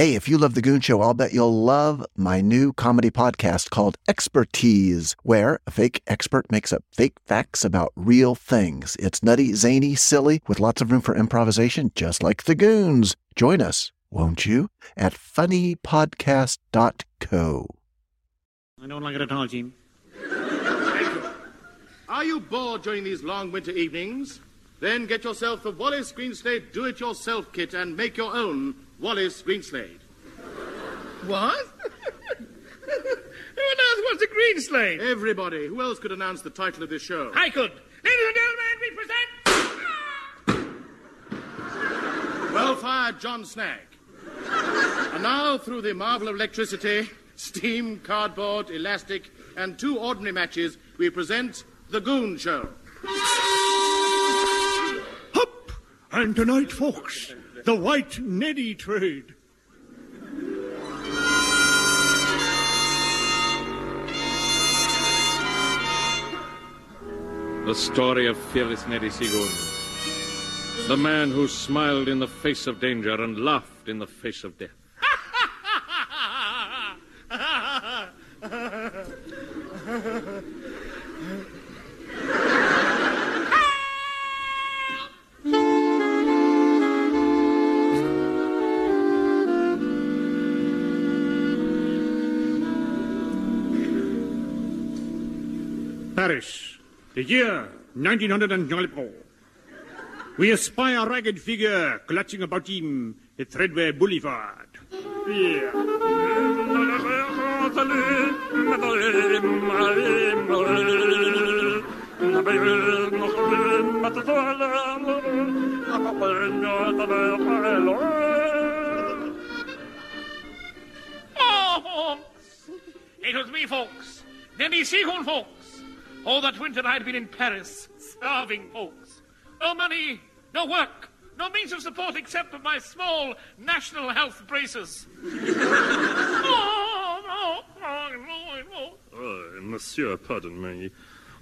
Hey, if you love The Goon Show, I'll bet you'll love my new comedy podcast called Expertise, where a fake expert makes up fake facts about real things. It's nutty, zany, silly, with lots of room for improvisation, just like The Goons. Join us, won't you, at funnypodcast.co. I don't like it at all, Jim. Are you bored during these long winter evenings? Then get yourself the Wallace Greenslade Do-It-Yourself Kit and make your own Wallace Greenslade. What? Who earth wants a Greenslade? Everybody, who else could announce the title of this show? I could. Ladies and gentlemen, we present. Well fired, John Snag. and now, through the marvel of electricity, steam, cardboard, elastic, and two ordinary matches, we present The Goon Show. And tonight, folks, the white neddy trade. The story of fearless Neddy Seagoon. The man who smiled in the face of danger and laughed in the face of death. The year 1994. We espy a ragged figure clutching about him at Threadway Boulevard. Oh. It was me, folks. Neddy Seagoon, folks. All that winter I'd been in Paris, starving, folks. No money, no work, no means of support except for my small national health braces. oh, no, no, no, no. Uh, monsieur, pardon me.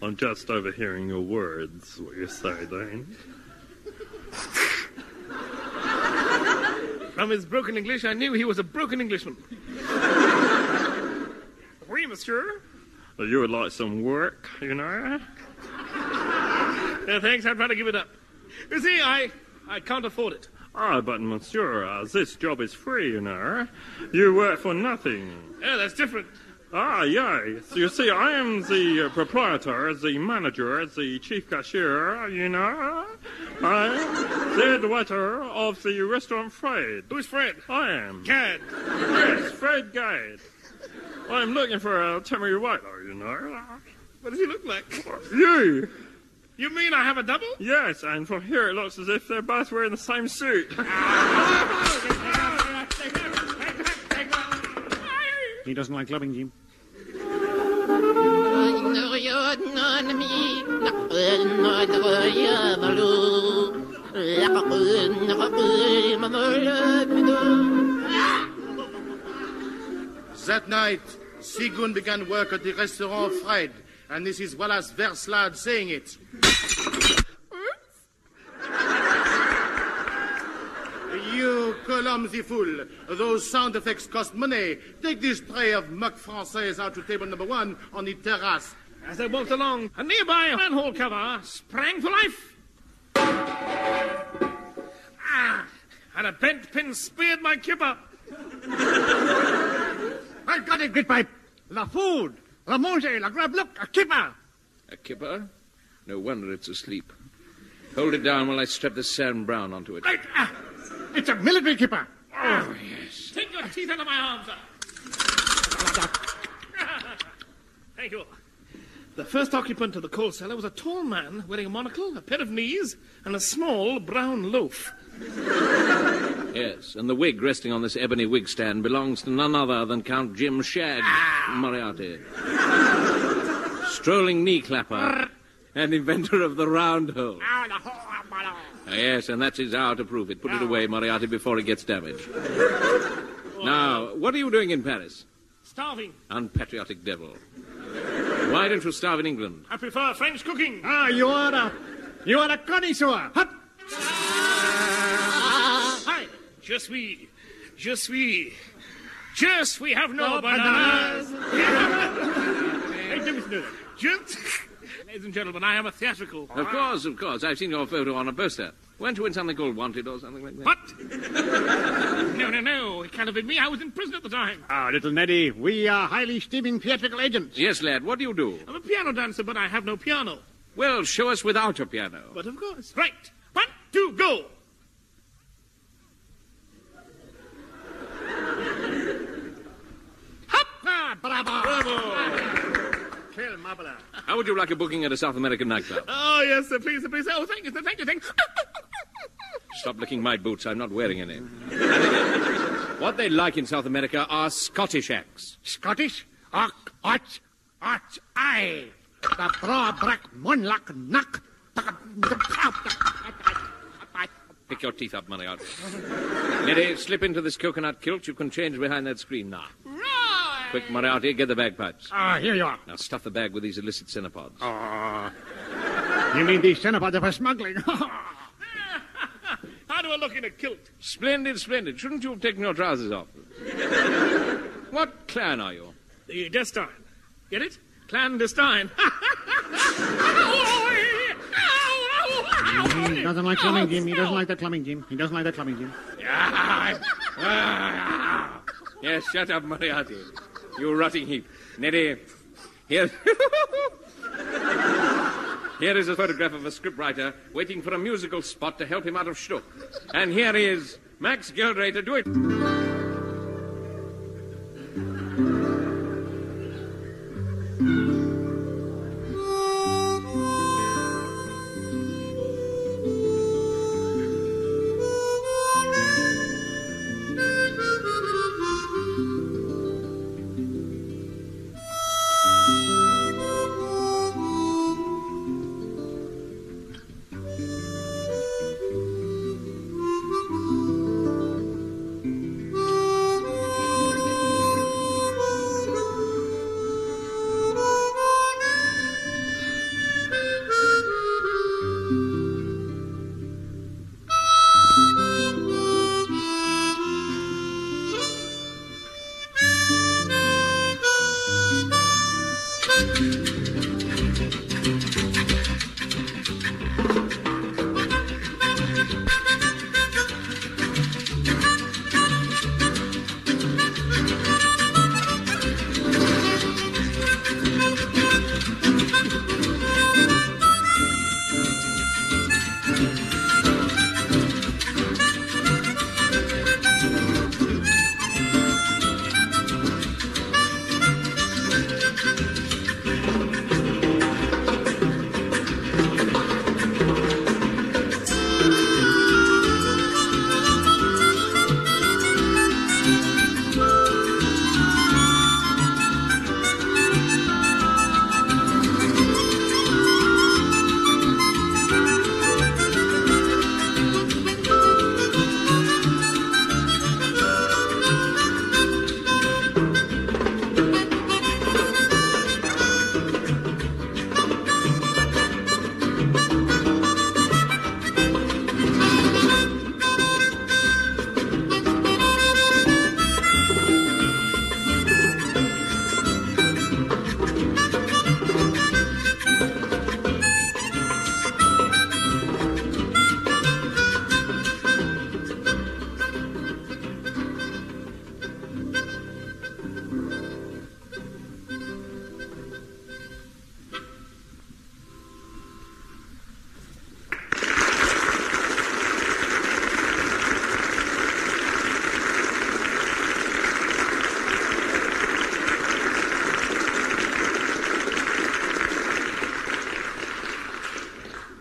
I'm just overhearing your words. What you say, then? From his broken English, I knew he was a broken Englishman. oui, monsieur. Uh, You would like some work, you know? Uh, thanks, I'd rather give it up. You see, I, I can't afford it. Ah, but monsieur, uh, this job is free, you know. You work for nothing. Yeah, that's different. Ah, yes. You see, I am the uh, proprietor, the manager, the chief cashier, you know. I am the head waiter of the restaurant Fred. Who's Fred? I am. Gad. Yes, Fred Gade. I'm looking for a Timmy Whitler, you know. What does he look like? You! You mean I have a double? Yes, and from here it looks as if they're both wearing the same suit. He doesn't like clubbing, Jim. That night, Seagoon began work at the restaurant Fred, and this is Wallace Greenslade saying it. You clumsy fool. Those sound effects cost money. Take this tray of muck française out to table number one on the terrace. As I walked along, a nearby manhole cover sprang for life. Ah, and a bent pin speared my kipper. I've got it, Grytpype. La food, la manger, la grab, look, a kipper. A kipper? No wonder it's asleep. Hold it down while I strap the Sam Browne onto it. Right, ah, it's a military kipper. Oh, yes. Take your teeth out of my arms, sir. Thank you. The first occupant of the coal cellar was a tall man wearing a monocle, a pair of knees, and a small brown loaf. Yes, and the wig resting on this ebony wig stand belongs to none other than Count Jim Shag Moriarty. Strolling knee clapper and inventor of the round hole. Ah, Yes, and that's his hour to prove it. Put it away, Moriarty, before it gets damaged. now, what are you doing in Paris? Starving. Unpatriotic devil. Why don't you starve in England? I prefer French cooking. Ah, you are a, you are a connoisseur. Hut. Je suis Je suis. Je suis have no, bananas. Hey, Jimmy Snoozer. Just, ladies and gentlemen, I am a theatrical. Of course, of course. I've seen your photo on a poster. Weren't you in something called Wanted or something like that? What? no, no, no. It can't have been me. I was in prison at the time. Ah, little Neddy, we are highly steaming theatrical agents. Yes, lad. What do you do? I'm a piano dancer, but I have no piano. Well, show us without a piano. But of course. Right. One, two, go. Bravo! Quel marvelous. How would you like a booking at a South American nightclub? Oh, yes, sir. Please, sir, please. Oh, thank you, sir. Thank you, thank you. Stop licking my boots. I'm not wearing any. what they like in South America are Scottish acts. Scottish? Ach, ach, ach, aye. The bra brack monlock knock. Pick your teeth up, Moriarty. Neddy, slip into this coconut kilt. You can change behind that screen now. Right. Quick, Moriarty, get the bagpipes. Ah, here you are. Now stuff the bag with these illicit cenopods. Ah. You mean these cenopods are for smuggling? How do I look in a kilt? Splendid, splendid. Shouldn't you have taken your trousers off? what clan are you? The Destine. Get it? Clandestine. he doesn't like clumbing, Jim. He doesn't like the clumbing, Jim. He doesn't like the clumbing, Jim. Yes, shut up, Moriarty. You rotting heap. Neddy, here. here is a photograph of a scriptwriter waiting for a musical spot to help him out of shtuck. And here is Max Geldray to do it.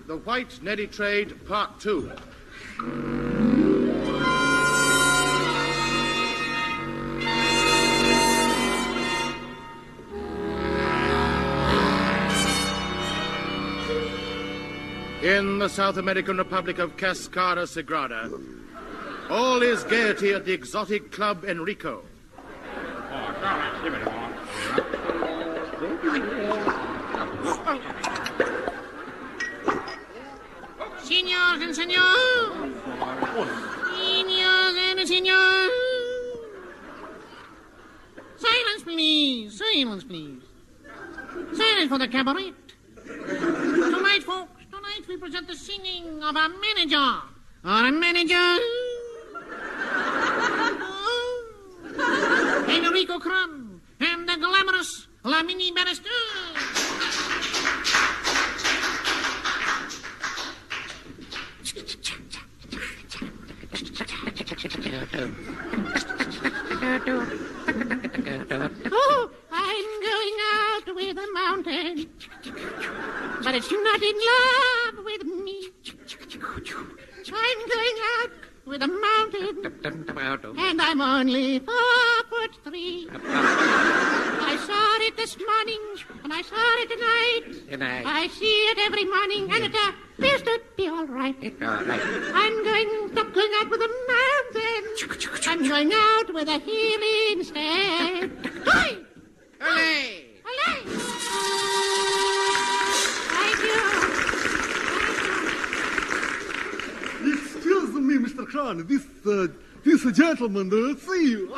The White Neddy Trade, Part 2. In the South American Republic of Cascara Sagrada, all is gaiety at the exotic Club Enrico. Senor, del Señor. senor, del Señor. Silence, please. Silence, please. Silence for the cabaret. Tonight, folks, tonight we present the singing of a manager. Our manager. Enrico Crun and the glamorous Lamini Bannister. Oh, I'm going out with a mountain. But it's not in love gentleman, uh, see you.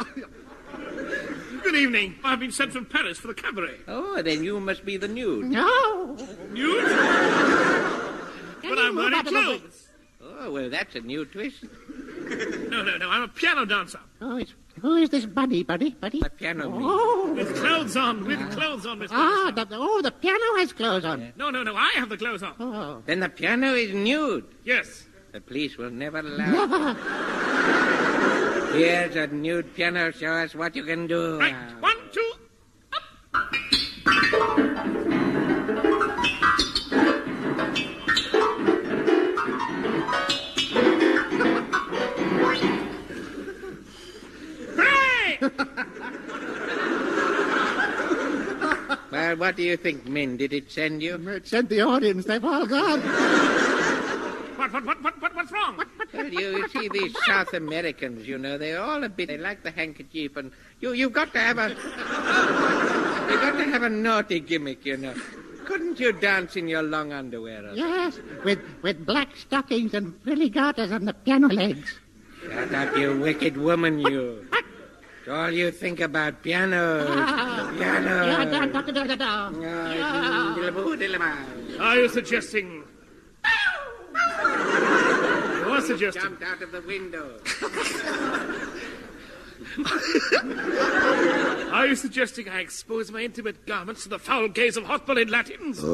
Good evening. I've been sent from Paris for the cabaret. Oh, then you must be the nude. No. Nude? But I'm wearing out of the way? clothes. Oh, well, that's a new twist. No, no, no. I'm a piano dancer. Oh, it's, who is this buddy, buddy, buddy? The piano. Oh. With clothes on. With clothes on, Mr. Ah, the, oh, the piano has clothes on. No, no, no. I have the clothes on. Oh. Then the piano is nude. Yes. The police will never allow. Never. Here's a nude piano. Show us what you can do. Right. One, two. Hooray! Well, what do you think, Min? Did it send you? It sent the audience. They've all gone. What, what, what, what, what, what's wrong? Well, you, you see these South Americans, you know, they're all a bit. They like the handkerchief, and you you've got to have a. You've got to have a naughty gimmick, you know. Couldn't you dance in your long underwear? or Yes, with with black stockings and frilly garters on the piano legs. Shut up, you wicked woman, you. It's all you think about pianos. Ah. Piano. Yeah, da, da, da, da, da. Ah, Are you suggesting? You are suggesting. Jumped out of the window. Are you suggesting I expose my intimate garments to the foul gaze of hot-blooded Latins? Oh.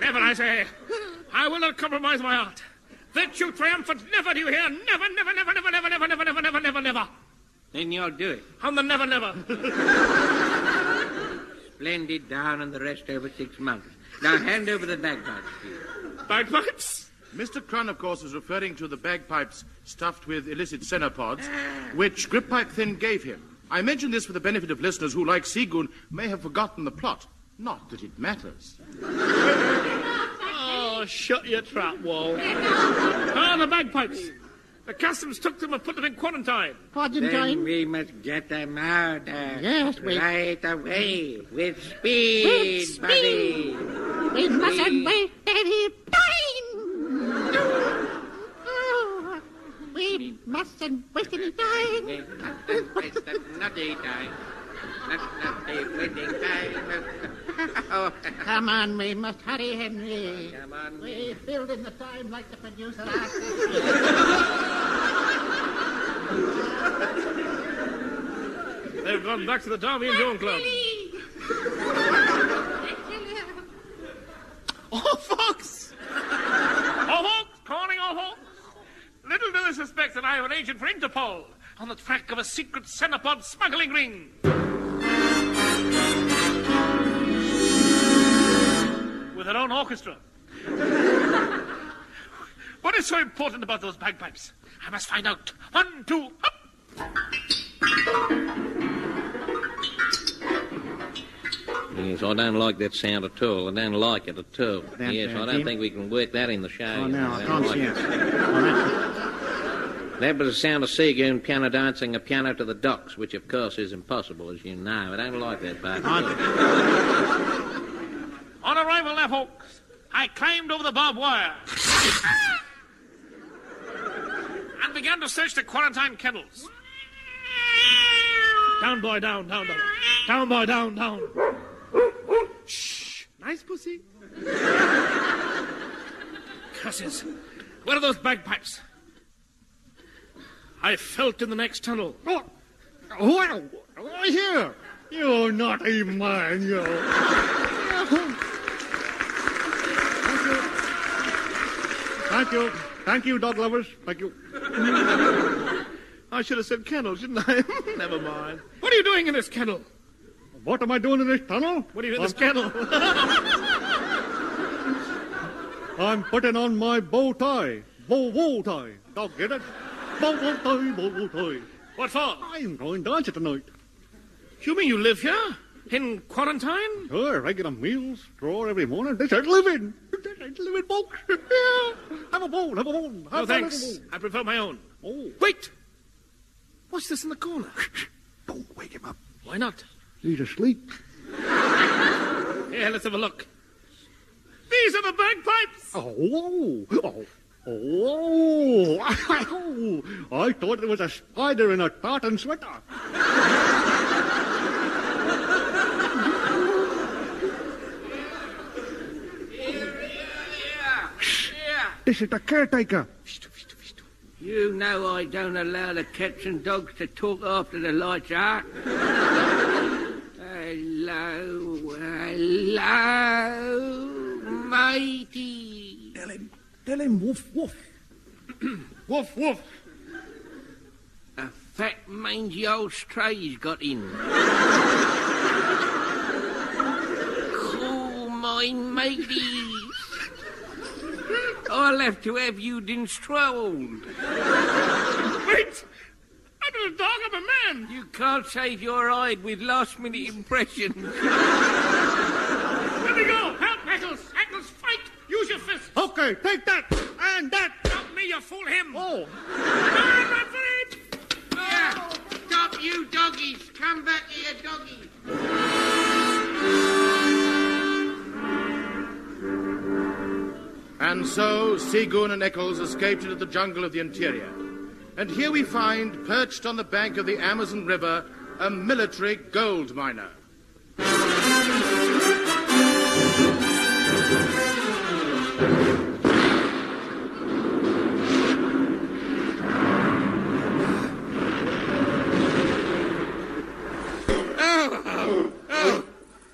Never, I say. I will not compromise my art. Virtue triumphant, never, do you hear? Never, never, never, never, never, never, never, never, never, never, never. Then you'll do it. On the never, never. Splendid down and the rest over six months. Now hand over the bagpipes, please. Bagpipes? Mr. Crun, of course, is referring to the bagpipes stuffed with illicit cenopods, which Grytpype-Thynne gave him. I mention this for the benefit of listeners who, like Seagoon, may have forgotten the plot. Not that it matters. Oh, shut your trap, Wall. Ah, the bagpipes. The customs took them and put them in quarantine. Quarantine? Then we must get them out. Uh, Yes, we- Right away. With speed, With buddy. We mustn't waste any time. Oh, we mustn't waste any time. We mustn't waste any time. Come on, we must hurry, Henry. come on. We filled in the time like the producer asked. They've gone back to the Derby and Joan Club. Oh, Fox! Oh, Fox! Calling all Fox! Little do they suspect that I have an agent for Interpol on the track of a secret Cenopod smuggling ring. With her own orchestra. what is so important about those bagpipes? I must find out. One, two, up! Yes, I don't like that sound at all. I don't like it at all. That, yes, uh, I don't Jim? think we can work that in the show. Oh, no, I I don't can't like see it. it. That was the sound of Seagoon piano dancing a piano to the docks, which of course is impossible, as you know. I don't like that part. On arrival, now, folks, I climbed over the barbed wire and began to search the quarantine kennels. Down, boy, down, down, down. Down, boy, down, down. Shh. Nice pussy. Curses. Where are those bagpipes? I felt in the next tunnel. Oh, well, right here. You're not a man, you. Thank you. Thank you, dog lovers. Thank you. I should have said kennel, shouldn't I? Never mind. What are you doing in this kennel? What am I doing in this tunnel? What are you doing in this kennel? I'm putting on my bow tie. Bow bow tie. Dog, get it? Bow bow tie, bow bow tie. what for? I'm going to dance it tonight. You mean you live here? In quarantine? Sure, regular meals, a meal, straw every morning. This ain't living. Living, folks. have a bone, have a bone. No, Have a thanks. I prefer my own. Oh, Wait! What's this in the corner? don't wake him up. Why not? He's asleep. Here, let's have a look. These are the bagpipes! Oh, oh, oh, oh. I thought there was a spider in a tartan sweater. This is the caretaker. You know I don't allow the cats and dogs to talk after the lights out. hello, hello, matey. Tell him, tell him, woof, woof. Woof, woof. A fat, mangy old stray's got in. Call my mateys. I'll have to have you installed. Wait! I'm not a dog, I'm a man! You can't save your hide with last-minute impressions. Let me go! Help, Eccles! Eccles, fight! Use your fist! Okay, take that and that. Not me, you fool him! Oh, Run, run for it! Yeah. Stop, you doggies! Come back here, doggies! And so Seagoon and Eccles escaped into the jungle of the interior. And here we find, perched on the bank of the Amazon River, a military gold miner. Oh, oh, oh,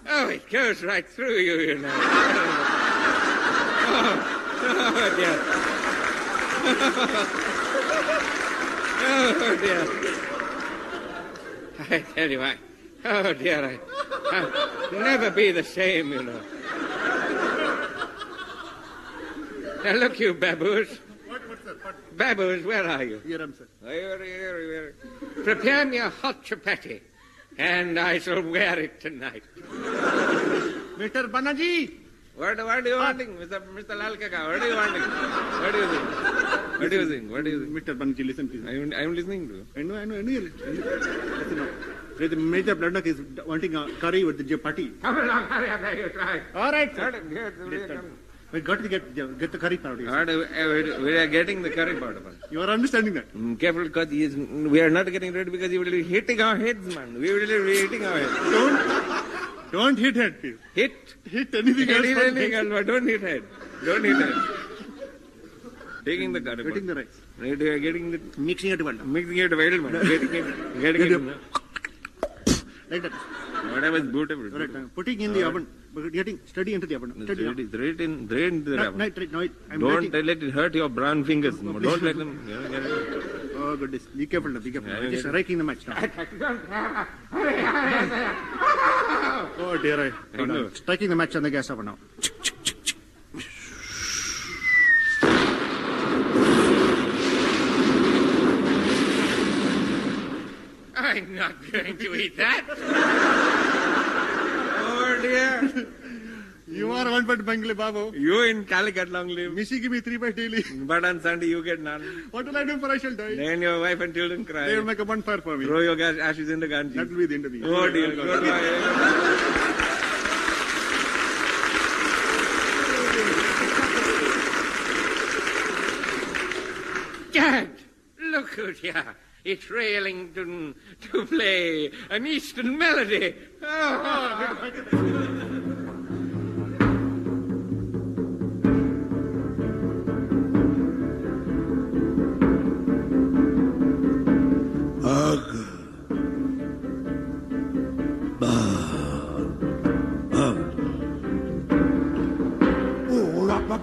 oh it goes right through you, you know. Oh, oh oh dear. Oh, dear. I tell you, I, oh, dear, I, I'll never be the same, you know. Now, look, you baboos. Baboos, where are you? here I'm sir. Here, here, here. Prepare me a hot chapati, and I shall wear it tonight. Mr. Banerjee. What, what do you wanting, Mr. Mr. Lal Kaka? What do you wanting? What do you think? What do you think? What do you think? Mr. Banerjee, listen please. I am, I am listening to you. I know, I know, I know. Listen now. The Major Bloodnok is wanting a curry with the chapati. Come along, hurry up, you try. All right, sir. We got to get get the curry powder. What do- uh, we are getting the curry powder. You are understanding that? Mm, Careful, because we are not getting ready because he will be hitting our heads, man. We will be hitting our heads. Don't don't hit head, please. Hit. Hit anything Hit else. but anything else, but don't hit head. Don't hit head. Taking the curry Getting the rice. Right, getting the, Mixing it well. mixing it well, man. Getting it, getting it. Like that. Whatever is beautiful. All right. uh, Putting in the oven. But Getting steady into the oven. Steady. Throw it, throw it in, throw into the No, oven. no, no, no, I'm Don't waiting. let it hurt your brown fingers. Don't let them. You know, get it. Oh goodness. Be careful now. Be careful. Yeah, I'm just yeah. raking the match now. Oh dear. I, I know. Striking the match on the gas oven now. I'm not going to eat that. you are one but bungalow, Babu. You in Calicut long live. Missy give me three by daily. But on Sunday you get none. What will I do for I shall die? Then your wife and children cry. They will make a bonfire for me. Throw your gas ashes in the Ganges. That will be the end of me. Oh dear. Goodbye. Dad, look at here. It's Ray Ellington to play an Eastern melody. Oh.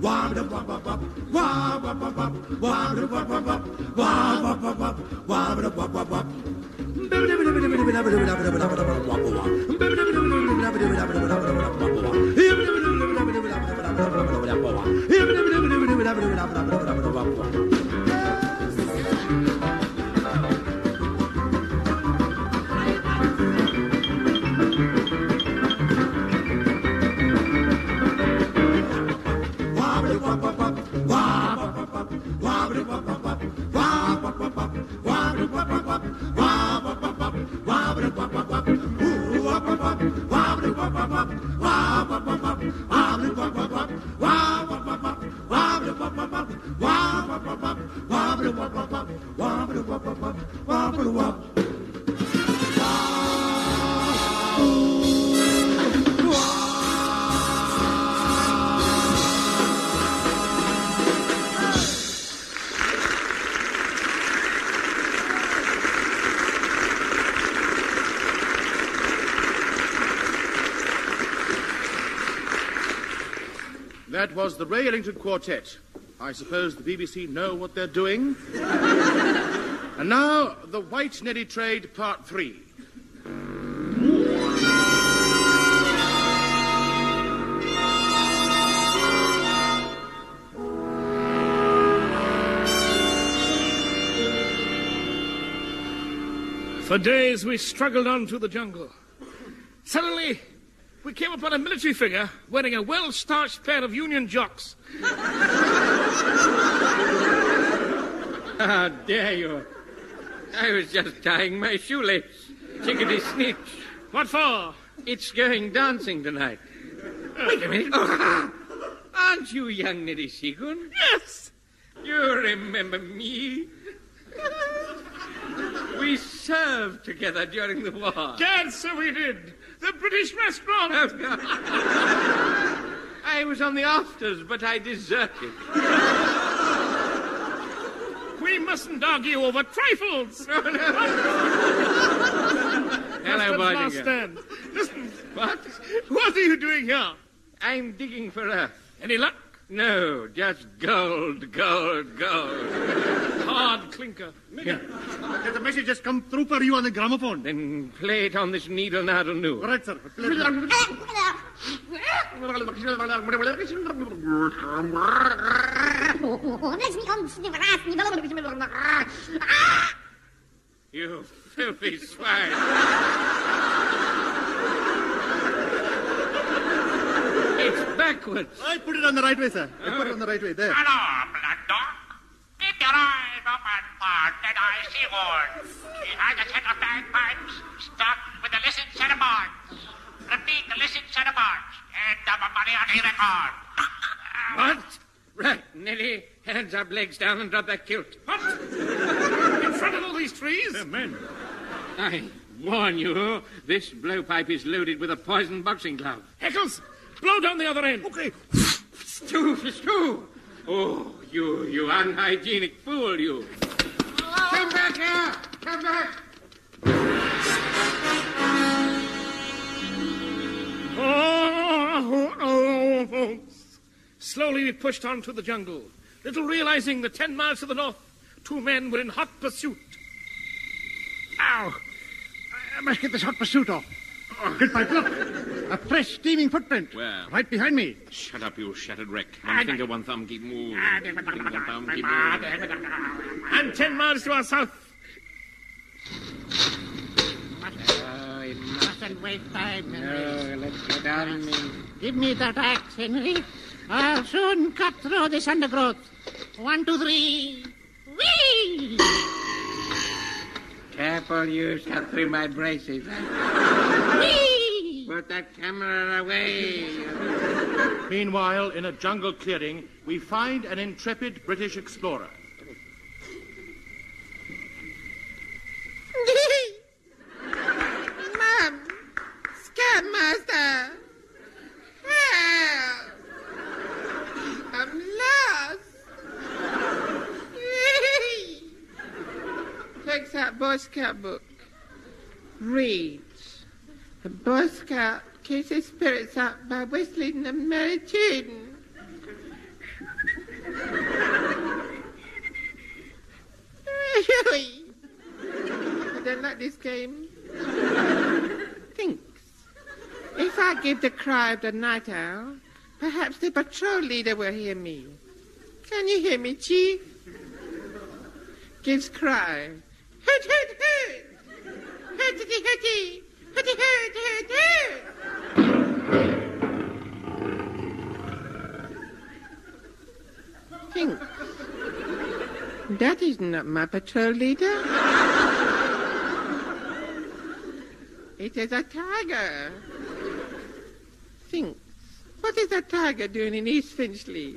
Blah, wah blah, blah, blah. That was the Ray Ellington Quartet. I suppose the BBC know what they're doing. and now, the White Neddy Trade, Part 3. For days we struggled on through the jungle. Suddenly, we came upon a military figure wearing a well starched pair of Union jocks. How dare you? I was just tying my shoelace. Chickadee snitch. What for? It's going dancing tonight. Wait a minute. Oh, aren't you young Seagoon? Yes! You remember me? we served together during the war. So we did. The British restaurant. I was on the afters, but I deserted. We mustn't argue over trifles. Hello, Bardinger. Listen, What? what are you doing here? I'm digging for earth. Any luck? No, just gold, gold, gold. Hard clinker. There's a message just come through for you on the gramophone. Then play it on this needle noddle new. Right, sir. Play it. You filthy swine. it's backwards. I put it on the right way, sir. I put it on the right way. There. Hello, Black Dog. Keep your eyes open for Deadeye Seaboard. He has a set of bagpipes stuffed with illicit centerboards. Repeat, illicit centerboards. And the Moriarty record. What? Right, Nelly, hands up, legs down, and drop that kilt. What? In front of all these trees? Men. I warn you, this blowpipe is loaded with a poisoned boxing glove. Eccles, blow down the other end. Okay. Stew for stew. Oh, you, you unhygienic fool, you. Come back here! Come back! Oh, oh, folks. Slowly we pushed on through the jungle, little realizing that ten miles to the north, two men were in hot pursuit. Ow! I must get this hot pursuit off. Oh, Grytpype, look. A fresh, steaming footprint. Where? Right behind me. Shut up, you shattered wreck. One finger, one thumb, keep moving. Finger, thumb, keep moving. And ten miles to our south. Oh, it must. Mustn't waste time, No, let's get on me. Give me that axe, Henry. I'll soon cut through this undergrowth. One, two, three. Whee! Careful, you shot through my braces. That camera away. Meanwhile, in a jungle clearing, we find an intrepid British explorer. Mom! Scoutmaster! Help! I'm lost! Takes out Boy Scout book. Reads. A Boy Scout keeps his spirits up by whistling the merry tune. I don't like this game. Thinks. If I give the cry of the night owl, perhaps the patrol leader will hear me. Can you hear me, Chief? Gives cry. Hoot, hoot, hoot! Hooty, hooty! Thinks. That is not my patrol leader. It is a tiger. Thinks. What is a tiger doing in East Finchley?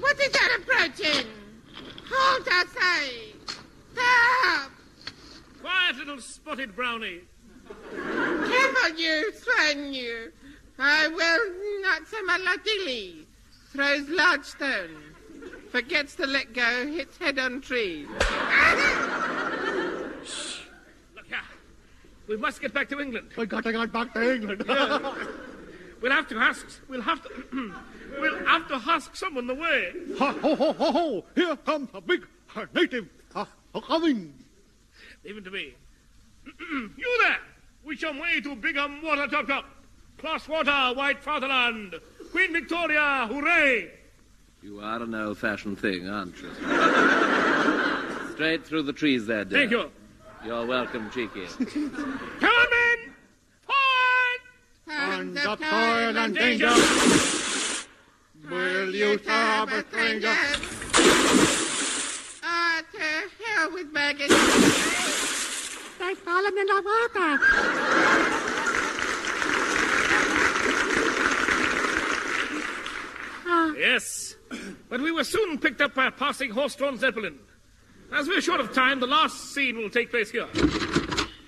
what is that approaching? Halt, I say! Stop! Quiet, little spotted brownie. Careful, you, swine, you. I will not so my dilly. Throws large stone. Forgets to let go, hits head on tree. Shh. Look here. We must get back to England. We've gotta get back to England. We'll have to ask. We'll have to. we'll have to ask someone the way. ha, ho, ho, ho, ho. Here comes a big native. Uh, coming. Leave it to me. You there! Which on way to Bigham Water Top Top. Cross Water, White Fatherland. Queen Victoria, hooray! You are an old-fashioned thing, aren't you? Straight through the trees there, dear. Thank you. You're welcome, Cheeky. Coming! Forward! And the toil and danger. Will you serve a stranger? Ah, to hell with baggage. They've fallen in the water. Uh, yes, but we were soon picked up by a passing horse-drawn zeppelin. As we're short of time, the last scene will take place here.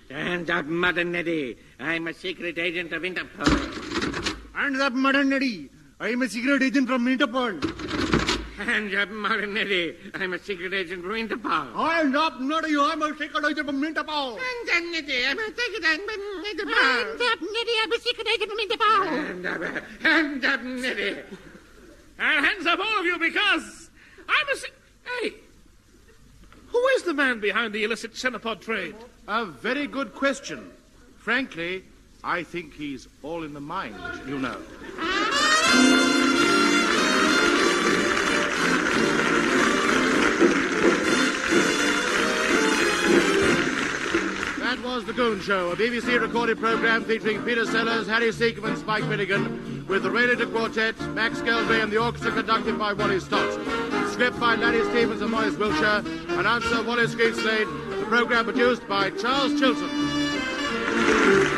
Stand up, Mother Neddy. I'm a secret agent of Interpol. Hands up, Madam Neddy. I'm a secret agent from Interpol. Hands up, Mother I'm a secret agent from Interpol. Hands up, Neddy. I'm a secret agent from Interpol. Hands up, Neddy. I'm a secret agent from Hands Interpol. up, Neddy. I'm a secret agent from Interpol. Hand up, hand up, Neddy. And uh, hands up, all of you, because I'm a. Se- hey, who is the man behind the illicit Cenopod trade? A very good question. Frankly, I think he's all in the mind, you know. Ah! That was The Goon Show, a BBC recorded program featuring Peter Sellers, Harry Secombe, and Spike Milligan, with the Ray Ellington Quartet, Max Geldray, and the orchestra conducted by Wally Stott. Script by Larry Stephens and Maurice Wiltshire. Announcer Wallace Greenslade. The program produced by Charles Chilton.